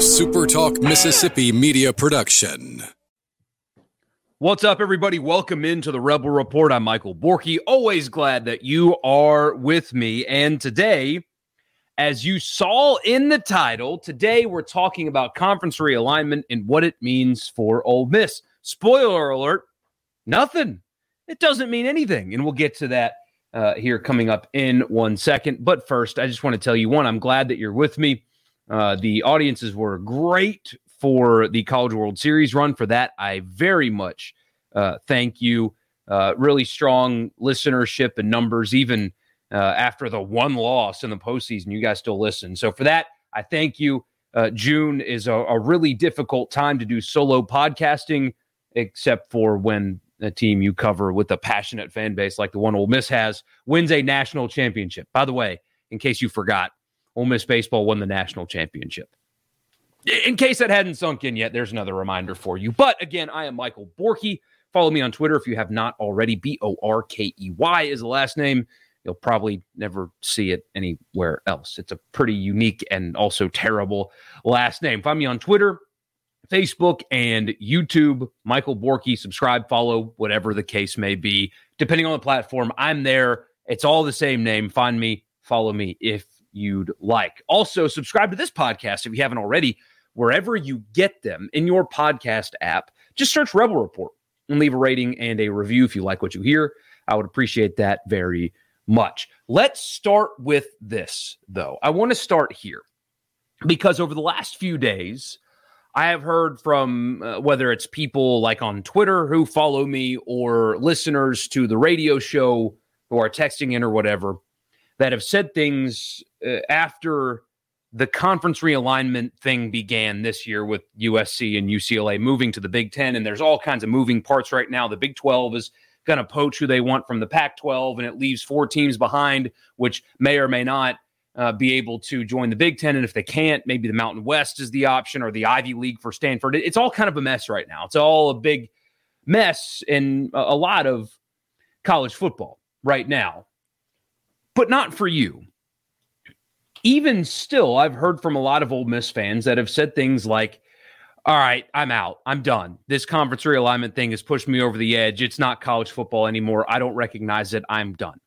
SuperTalk Mississippi media production. What's up, everybody? Welcome into the Rebel Report. I'm Michael Borkey. Always glad that you are with me. And today, as you saw in the title, today we're talking about conference realignment and what it means for Ole Miss. Spoiler alert, nothing. It doesn't mean anything. And we'll get to that uh, here coming up in one second. But first, I just want to tell you one, I'm glad that you're with me. Uh, the audiences were great for the College World Series run. For that, I very much uh, thank you. Uh, really strong listenership and numbers, even uh, after the one loss in the postseason. You guys still listen. So for that, I thank you. Uh, June is a, a really difficult time to do solo podcasting, except for when a team you cover with a passionate fan base like the one Ole Miss has wins a national championship. By the way, in case you forgot, Ole Miss baseball won the national championship. In case that hadn't sunk in yet, there's another reminder for you. But again, I am Michael Borkey. Follow me on Twitter if you have not already. B O R K E Y is the last name. You'll probably never see it anywhere else. It's a pretty unique and also terrible last name. Find me on Twitter, Facebook, and YouTube. Michael Borkey. Subscribe, follow, whatever the case may be. Depending on the platform, I'm there. It's all the same name. Find me, follow me if you'd like. Also, subscribe to this podcast if you haven't already, wherever you get them in your podcast app. Just search Rebel Report and leave a rating and a review if you like what you hear. I would appreciate that very much. Let's start with this, though. I want to start here because over the last few days, I have heard from uh, whether it's people like on Twitter who follow me or listeners to the radio show who are texting in or whatever that have said things uh, after the conference realignment thing began this year with USC and UCLA moving to the Big Ten. And there's all kinds of moving parts right now. The Big 12 is going to poach who they want from the Pac 12, and it leaves four teams behind, which may or may not uh, be able to join the Big Ten. And if they can't, maybe the Mountain West is the option or the Ivy League for Stanford. It's all kind of a mess right now. It's all a big mess in a lot of college football right now but not for you. Even still, I've heard from a lot of Ole Miss fans that have said things like, all right, I'm out. I'm done. This conference realignment thing has pushed me over the edge. It's not college football anymore. I don't recognize it. I'm done.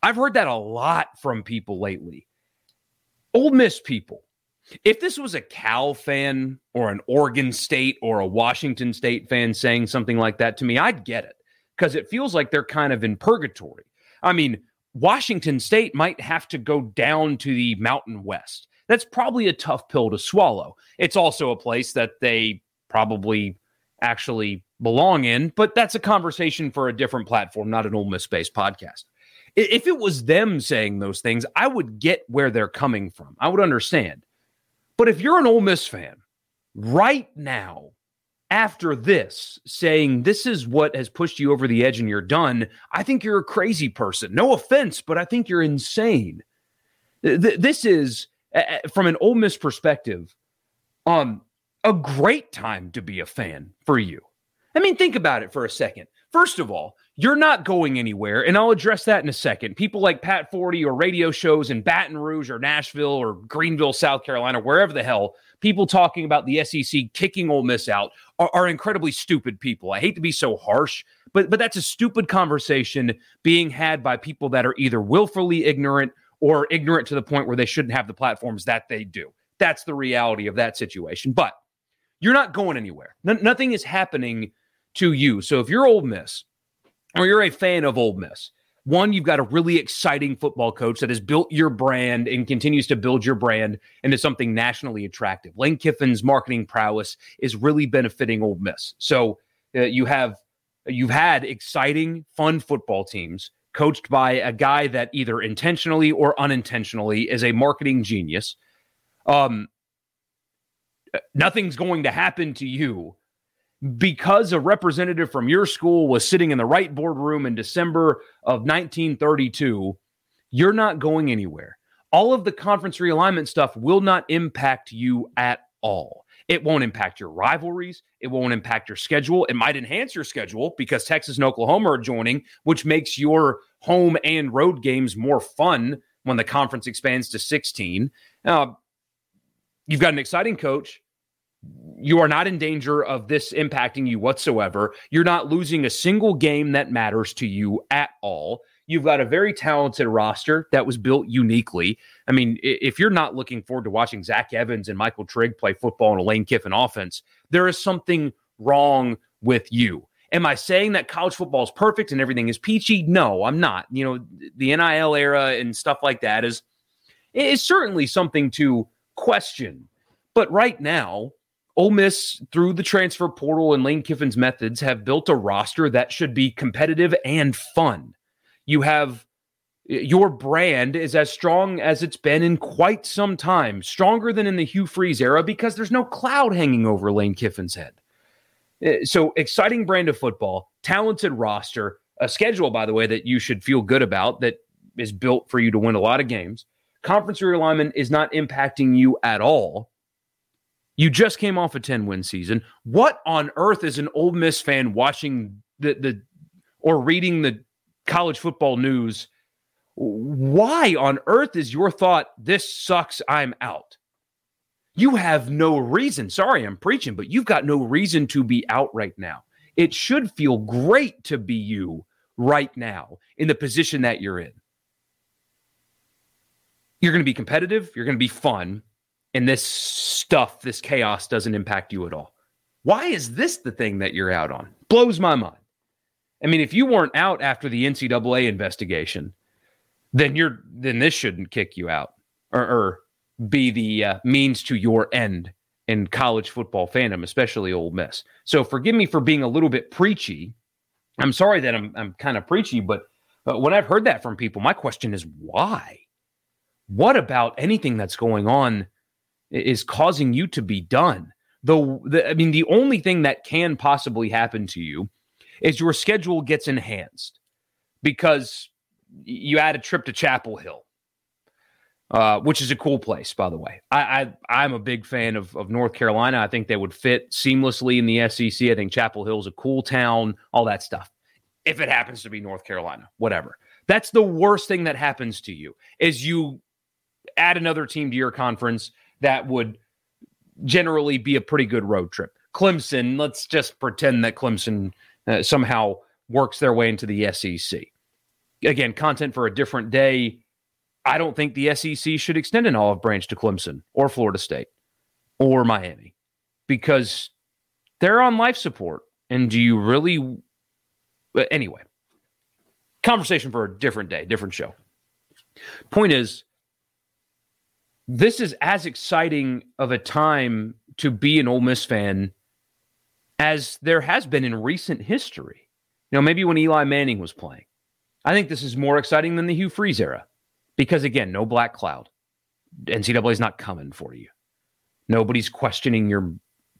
I've heard that a lot from people lately. Ole Miss people. If this was a Cal fan or an Oregon State or a Washington State fan saying something like that to me, I'd get it because it feels like they're kind of in purgatory. I mean, Washington State might have to go down to the Mountain West. That's probably a tough pill to swallow. It's also a place that they probably actually belong in, but that's a conversation for a different platform, not an Ole Miss based podcast. If it was them saying those things, I would get where they're coming from. I would understand. But if you're an Ole Miss fan right now, after this saying this is what has pushed you over the edge and you're done, I think you're a crazy person. No offense, but I think you're insane. Th- this is, uh, from an Ole Miss perspective, um, a great time to be a fan for you. I mean, think about it for a second. First of all, you're not going anywhere, and I'll address that in a second. People like Pat Forde or radio shows in Baton Rouge or Nashville or Greenville, South Carolina, wherever the hell, people talking about the SEC kicking Ole Miss out are, are incredibly stupid people. I hate to be so harsh, but but that's a stupid conversation being had by people that are either willfully ignorant or ignorant to the point where they shouldn't have the platforms that they do. That's the reality of that situation. But you're not going anywhere. nothing is happening to you. So if you're Ole Miss or you're a fan of Ole Miss, one, you've got a really exciting football coach that has built your brand and continues to build your brand into something nationally attractive. Lane Kiffin's marketing prowess is really benefiting Ole Miss. So uh, you have you've had exciting, fun football teams coached by a guy that either intentionally or unintentionally is a marketing genius. Um, nothing's going to happen to you because a representative from your school was sitting in the right boardroom in December of 1932, you're not going anywhere. All of the conference realignment stuff will not impact you at all. It won't impact your rivalries. It won't impact your schedule. It might enhance your schedule because Texas and Oklahoma are joining, which makes your home and road games more fun when the conference expands to 16. Now, you've got an exciting coach you are not in danger of this impacting you whatsoever. You're not losing a single game that matters to you at all. You've got a very talented roster that was built uniquely. I mean, if you're not looking forward to watching Zach Evans and Michael Trigg play football in a Lane Kiffin offense, there is something wrong with you. Am I saying that college football is perfect and everything is peachy? No, I'm not. You know, the NIL era and stuff like that is is certainly something to question. But right now, Ole Miss, through the transfer portal and Lane Kiffin's methods, have built a roster that should be competitive and fun. You have your brand is as strong as it's been in quite some time, stronger than in the Hugh Freeze era because there's no cloud hanging over Lane Kiffin's head. Uh, so exciting brand of football, talented roster, a schedule, by the way, that you should feel good about that is built for you to win a lot of games. Conference realignment is not impacting you at all. You just came off a 10 win season. What on earth is an Ole Miss fan watching the, the or reading the college football news? Why on earth is your thought, this sucks, I'm out? You have no reason. Sorry, I'm preaching, but you've got no reason to be out right now. It should feel great to be you right now in the position that you're in. You're going to be competitive, you're going to be fun, and this stuff, this chaos doesn't impact you at all. Why is this the thing that you're out on? Blows my mind. I mean, if you weren't out after the NCAA investigation, then you're then this shouldn't kick you out or, or be the uh, means to your end in college football fandom, especially Ole Miss. So forgive me for being a little bit preachy. I'm sorry that I'm I'm kind of preachy, but when I've heard that from people, my question is why? What about anything that's going on is causing you to be done? The, the I mean, the only thing that can possibly happen to you is your schedule gets enhanced because you add a trip to Chapel Hill uh, which is a cool place, by the way. I, I am a big fan of, of North Carolina. I think they would fit seamlessly in the SEC. I think Chapel Hill's a cool town, all that stuff. If it happens to be North Carolina, whatever. That's the worst thing that happens to you is you add another team to your conference that would generally be a pretty good road trip. Clemson, let's just pretend that Clemson uh, somehow works their way into the SEC. Again, content for a different day I don't think the SEC should extend an olive branch to Clemson or Florida State or Miami because they're on life support. And do you really? Anyway, conversation for a different day, different show. Point is, this is as exciting of a time to be an Ole Miss fan as there has been in recent history. You know, maybe when Eli Manning was playing. I think this is more exciting than the Hugh Freeze era because again, no black cloud. NCAA is not coming for you. Nobody's questioning your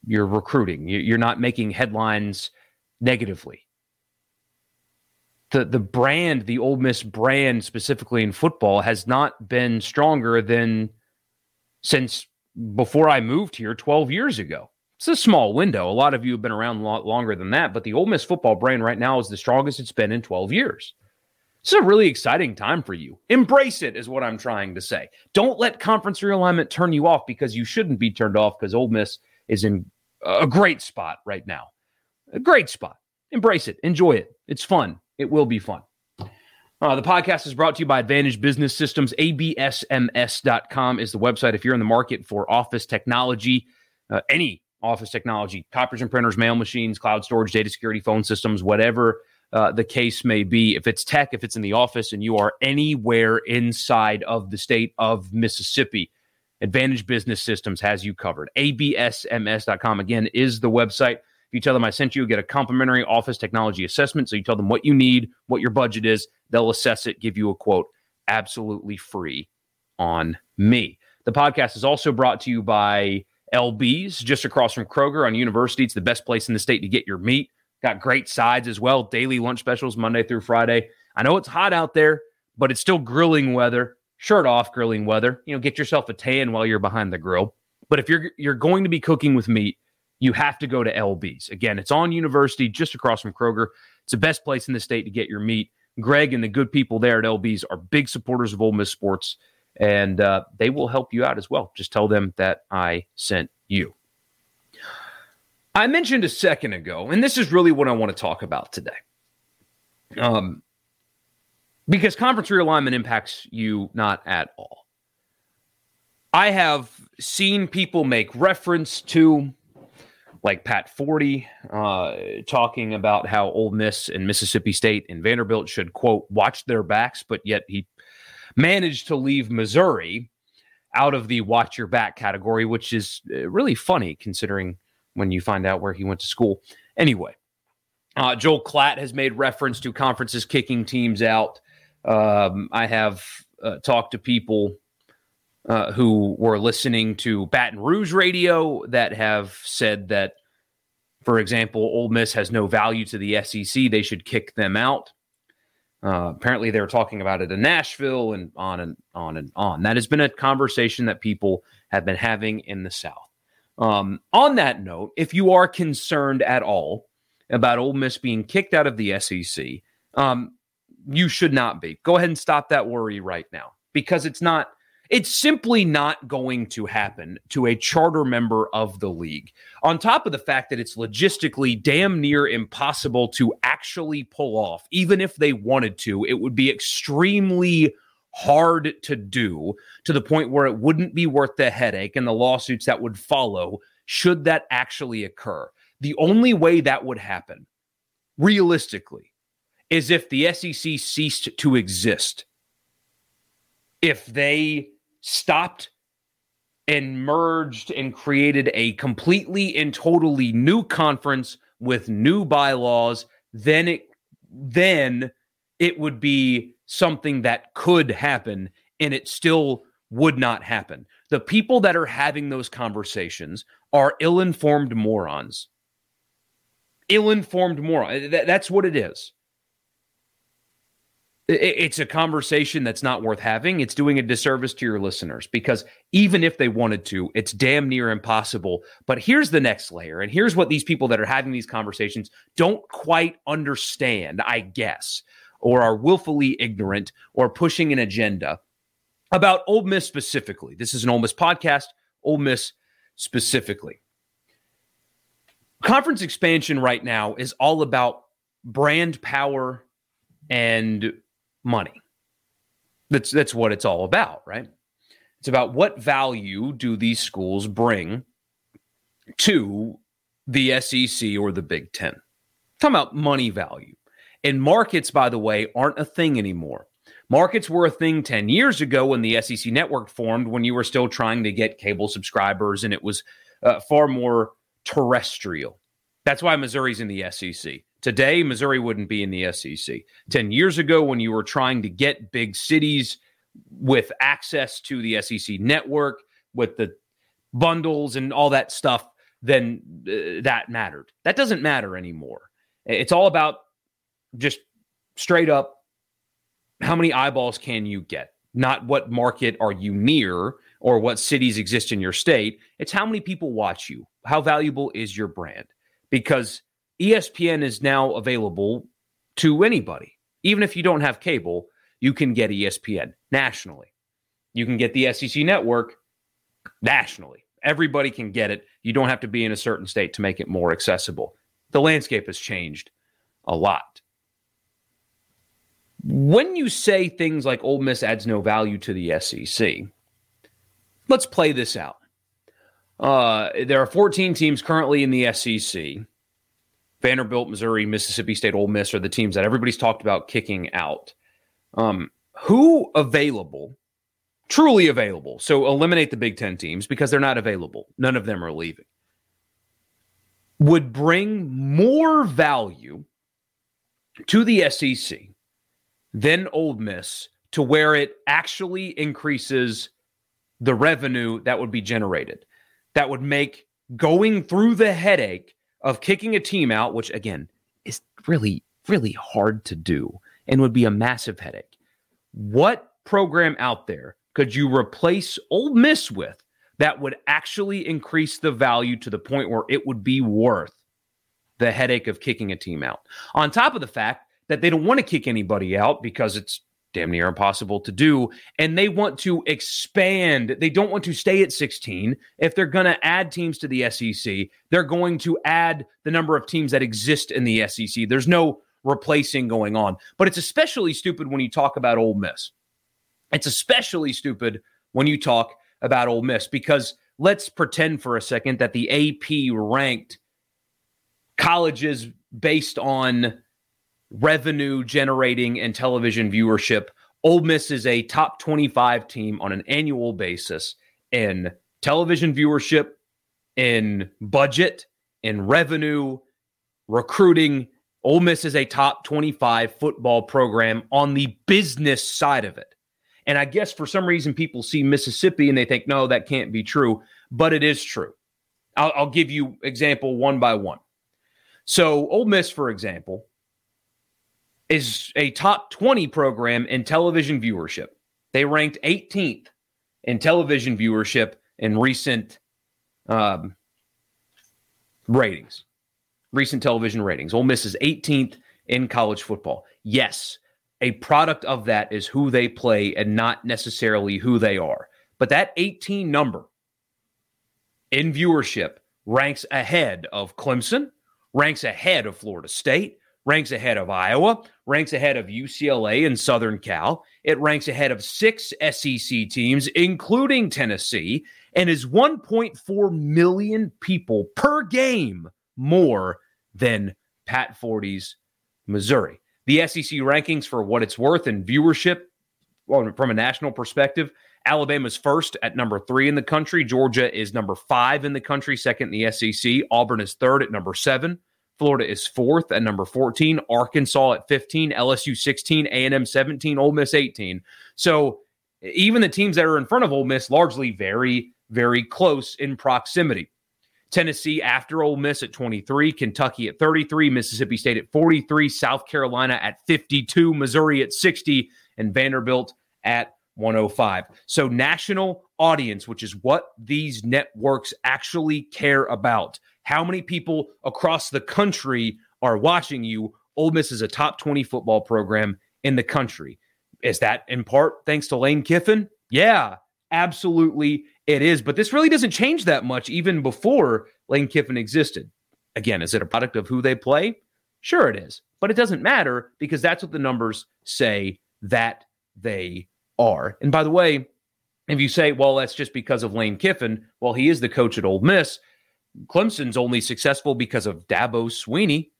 your recruiting. You're not making headlines negatively. The the brand, the Ole Miss brand, specifically in football, has not been stronger than since before I moved here 12 years ago. It's a small window. A lot of you have been around a lot longer than that, but the Ole Miss football brand right now is the strongest it's been in 12 years. It's a really exciting time for you. Embrace it, is what I'm trying to say. Don't let conference realignment turn you off because you shouldn't be turned off because Ole Miss is in a great spot right now. A great spot. Embrace it. Enjoy it. It's fun. It will be fun. Uh, the podcast is brought to you by Advantage Business Systems. ABSMS.com is the website if you're in the market for office technology, uh, any office technology, copiers and printers, mail machines, cloud storage, data security, phone systems, whatever uh, the case may be. If it's tech, if it's in the office, and you are anywhere inside of the state of Mississippi, Advantage Business Systems has you covered. ABSMS.com, again, is the website. If you tell them I sent you, get a complimentary office technology assessment. So you tell them what you need, what your budget is. They'll assess it, give you a quote absolutely free on me. The podcast is also brought to you by LB's just across from Kroger on University. It's the best place in the state to get your meat. Got great sides as well. Daily lunch specials Monday through Friday. I know it's hot out there, but it's still grilling weather. Shirt off grilling weather. You know, get yourself a tan while you're behind the grill. But if you're you're going to be cooking with meat, you have to go to LB's. Again, it's on University, just across from Kroger. It's the best place in the state to get your meat. Greg and the good people there at LB's are big supporters of Ole Miss sports, and uh, they will help you out as well. Just tell them that I sent you. I mentioned a second ago, and this is really what I want to talk about today. Um, because conference realignment impacts you not at all. I have seen people make reference to, like Pat Forde, uh, talking about how Ole Miss and Mississippi State and Vanderbilt should, quote, watch their backs, but yet he managed to leave Missouri out of the watch your back category, which is uh, really funny considering when you find out where he went to school. Anyway, uh, Joel Klatt has made reference to conferences kicking teams out. Um, I have uh, talked to people uh, who were listening to Baton Rouge radio that have said that, for example, Ole Miss has no value to the SEC. They should kick them out. Uh, apparently, they were talking about it in Nashville and on and on and on. That has been a conversation that people have been having in the South. Um, on that note, if you are concerned at all about Ole Miss being kicked out of the SEC, um, you should not be. Go ahead and stop that worry right now because it's not it's simply not going to happen to a charter member of the league. On top of the fact that it's logistically damn near impossible to actually pull off, even if they wanted to, it would be extremely hard to do to the point where it wouldn't be worth the headache and the lawsuits that would follow should that actually occur. The only way that would happen, realistically, is if the SEC ceased to exist. If they stopped and merged and created a completely and totally new conference with new bylaws, then it then it would be something that could happen and it still would not happen. The people that are having those conversations are ill-informed morons. Ill-informed morons. That's what it is it's a conversation that's not worth having. It's doing a disservice to your listeners because even if they wanted to, it's damn near impossible. But here's the next layer. And here's what these people that are having these conversations don't quite understand, I guess, or are willfully ignorant or pushing an agenda about Ole Miss specifically. This is an Ole Miss podcast, Ole Miss specifically. Conference expansion right now is all about brand power and money. That's that's what it's all about, right? It's about what value do these schools bring to the SEC or the Big Ten. talking about money value. And markets, by the way, aren't a thing anymore. Markets were a thing 10 years ago when the SEC network formed, when you were still trying to get cable subscribers and it was uh, far more terrestrial. That's why Missouri's in the SEC. Today, Missouri wouldn't be in the SEC. 10 years ago, when you were trying to get big cities with access to the SEC network, with the bundles and all that stuff, then uh, that mattered. That doesn't matter anymore. It's all about just straight up how many eyeballs can you get? Not what market are you near or what cities exist in your state. It's how many people watch you. How valuable is your brand? Because ESPN is now available to anybody. Even if you don't have cable, you can get ESPN nationally. You can get the SEC network nationally. Everybody can get it. You don't have to be in a certain state to make it more accessible. The landscape has changed a lot. When you say things like Ole Miss adds no value to the SEC, let's play this out. Uh, there are 14 teams currently in the SEC. Vanderbilt, Missouri, Mississippi State, Ole Miss are the teams that everybody's talked about kicking out. Um, who available, truly available? So eliminate the Big Ten teams because they're not available. None of them are leaving. Would bring more value to the SEC than Ole Miss to where it actually increases the revenue that would be generated. That would make going through the headache of kicking a team out, which again is really, really hard to do and would be a massive headache. What program out there could you replace Ole Miss with that would actually increase the value to the point where it would be worth the headache of kicking a team out? On top of the fact that they don't want to kick anybody out because it's damn near impossible to do. And they want to expand. They don't want to stay at 16. If they're going to add teams to the SEC, they're going to add the number of teams that exist in the SEC. There's no replacing going on. But it's especially stupid when you talk about Ole Miss. It's especially stupid when you talk about Ole Miss because let's pretend for a second that the AP ranked colleges based on revenue generating and television viewership. Ole Miss is a top 25 team on an annual basis in television viewership, in budget, in revenue, recruiting. Ole Miss is a top 25 football program on the business side of it. And I guess for some reason people see Mississippi and they think, no, that can't be true, but it is true. I'll, I'll give you example one by one. So Ole Miss, for example, is a top 20 program in television viewership. They ranked 18th in television viewership in recent um, ratings, recent television ratings. Ole Miss is 18th in college football. Yes, a product of that is who they play and not necessarily who they are. But that 18 number in viewership ranks ahead of Clemson, ranks ahead of Florida State, ranks ahead of Iowa, ranks ahead of UCLA and Southern Cal. It ranks ahead of six SEC teams, including Tennessee, and is 1.4 million people per game more than Pat Forde's Missouri. The SEC rankings, for what it's worth in viewership, well, from a national perspective, Alabama's first at number three in the country. Georgia is number five in the country, second in the SEC. Auburn is third at number seven. Florida is fourth at number 14, Arkansas at 15, LSU 16, A&M 17, Ole Miss 18. So even the teams that are in front of Ole Miss largely very, very close in proximity. Tennessee after Ole Miss at 23, Kentucky at 33, Mississippi State at 43, South Carolina at 52, Missouri at 60, and Vanderbilt at 105. So national audience, which is what these networks actually care about. How many people across the country are watching you? Ole Miss is a top 20 football program in the country. Is that in part thanks to Lane Kiffin? Yeah, absolutely it is. But this really doesn't change that much even before Lane Kiffin existed. Again, is it a product of who they play? Sure, it is. But it doesn't matter because that's what the numbers say that they are. And by the way, if you say, well, that's just because of Lane Kiffin, well, he is the coach at Ole Miss. Clemson's only successful because of Dabo Swinney.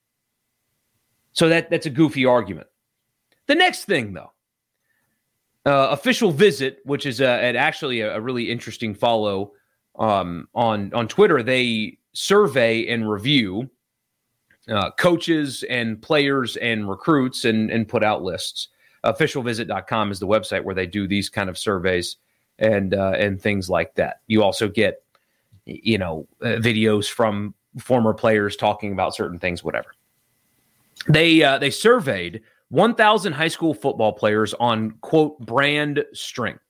So that that's a goofy argument. The next thing, though, uh, official visit, which is a, an actually a, a, really interesting follow um, on on Twitter. They survey and review uh, coaches and players and recruits and and put out lists. Officialvisit.com is the website where they do these kind of surveys and uh, and things like that. You also get you know, uh, videos from former players talking about certain things, whatever. They uh, they surveyed 1,000 high school football players on quote brand strength.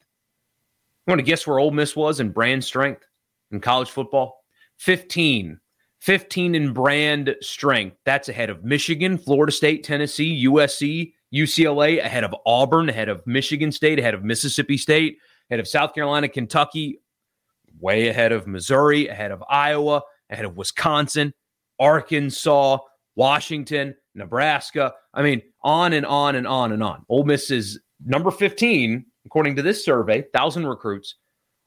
You want to guess where Ole Miss was in brand strength in college football? 15. 15 in brand strength. That's ahead of Michigan, Florida State, Tennessee, USC, UCLA, ahead of Auburn, ahead of Michigan State, ahead of Mississippi State, ahead of South Carolina, Kentucky, way ahead of Missouri, ahead of Iowa, ahead of Wisconsin, Arkansas, Washington, Nebraska. I mean, on and on and on and on. Ole Miss is number 15, according to this survey, 1,000 recruits,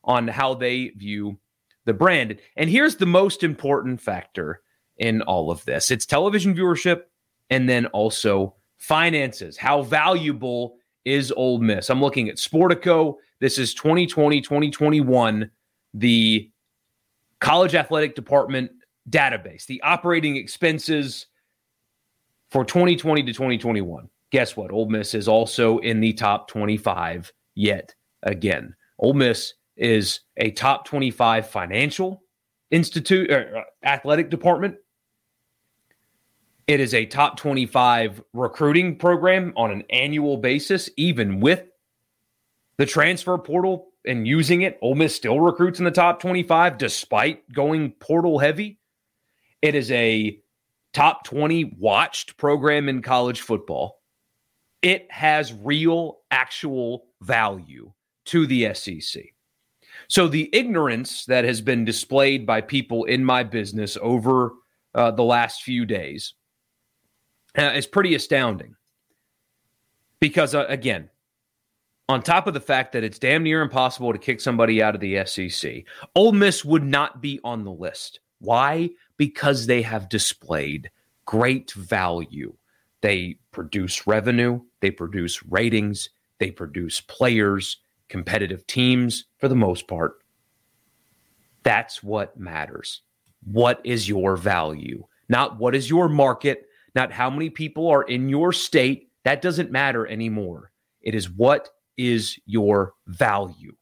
on how they view the brand. And here's the most important factor in all of this it's television viewership and then also finances. How valuable is Ole Miss? I'm looking at Sportico. This is 2020, 2021 the college athletic department database, the operating expenses for 2020 to 2021. Guess what? Ole Miss is also in the top 25 yet again. Ole Miss is a top 25 financial institute or uh, athletic department. It is a top 25 recruiting program on an annual basis, even with the transfer portal and using it. Ole Miss still recruits in the top 25 despite going portal heavy. It is a top 20 watched program in college football. It has real, actual value to the SEC. So the ignorance that has been displayed by people in my business over uh, the last few days uh, is pretty astounding. Because, uh, again, on top of the fact that it's damn near impossible to kick somebody out of the SEC, Ole Miss would not be on the list. Why? Because they have displayed great value. They produce revenue, they produce ratings, they produce players, competitive teams for the most part. That's what matters. What is your value? Not what is your market, not how many people are in your state. That doesn't matter anymore. It is what is your value.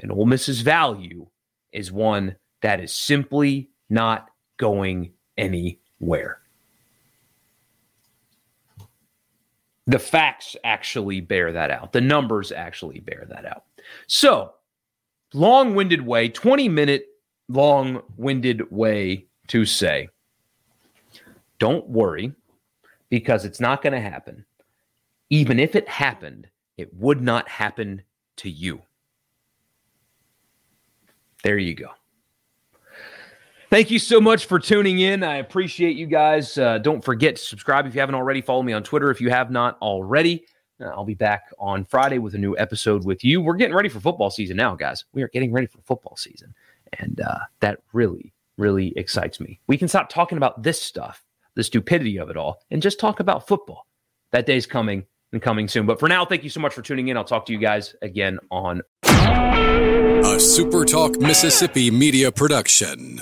And Ole Miss's value is one that is simply not going anywhere. The facts actually bear that out. The numbers actually bear that out. So, long winded way, 20 minute long winded way to say, don't worry because it's not going to happen. Even if it happened, it would not happen to you. There you go. Thank you so much for tuning in. I appreciate you guys. Uh, don't forget to subscribe if you haven't already. Follow me on Twitter if you have not already. Uh, I'll be back on Friday with a new episode with you. We're getting ready for football season now, guys. We are getting ready for football season. And uh, that really, really excites me. We can stop talking about this stuff, the stupidity of it all, and just talk about football. That day's coming and coming soon. But for now, thank you so much for tuning in. I'll talk to you guys again on a Super Talk Mississippi media production.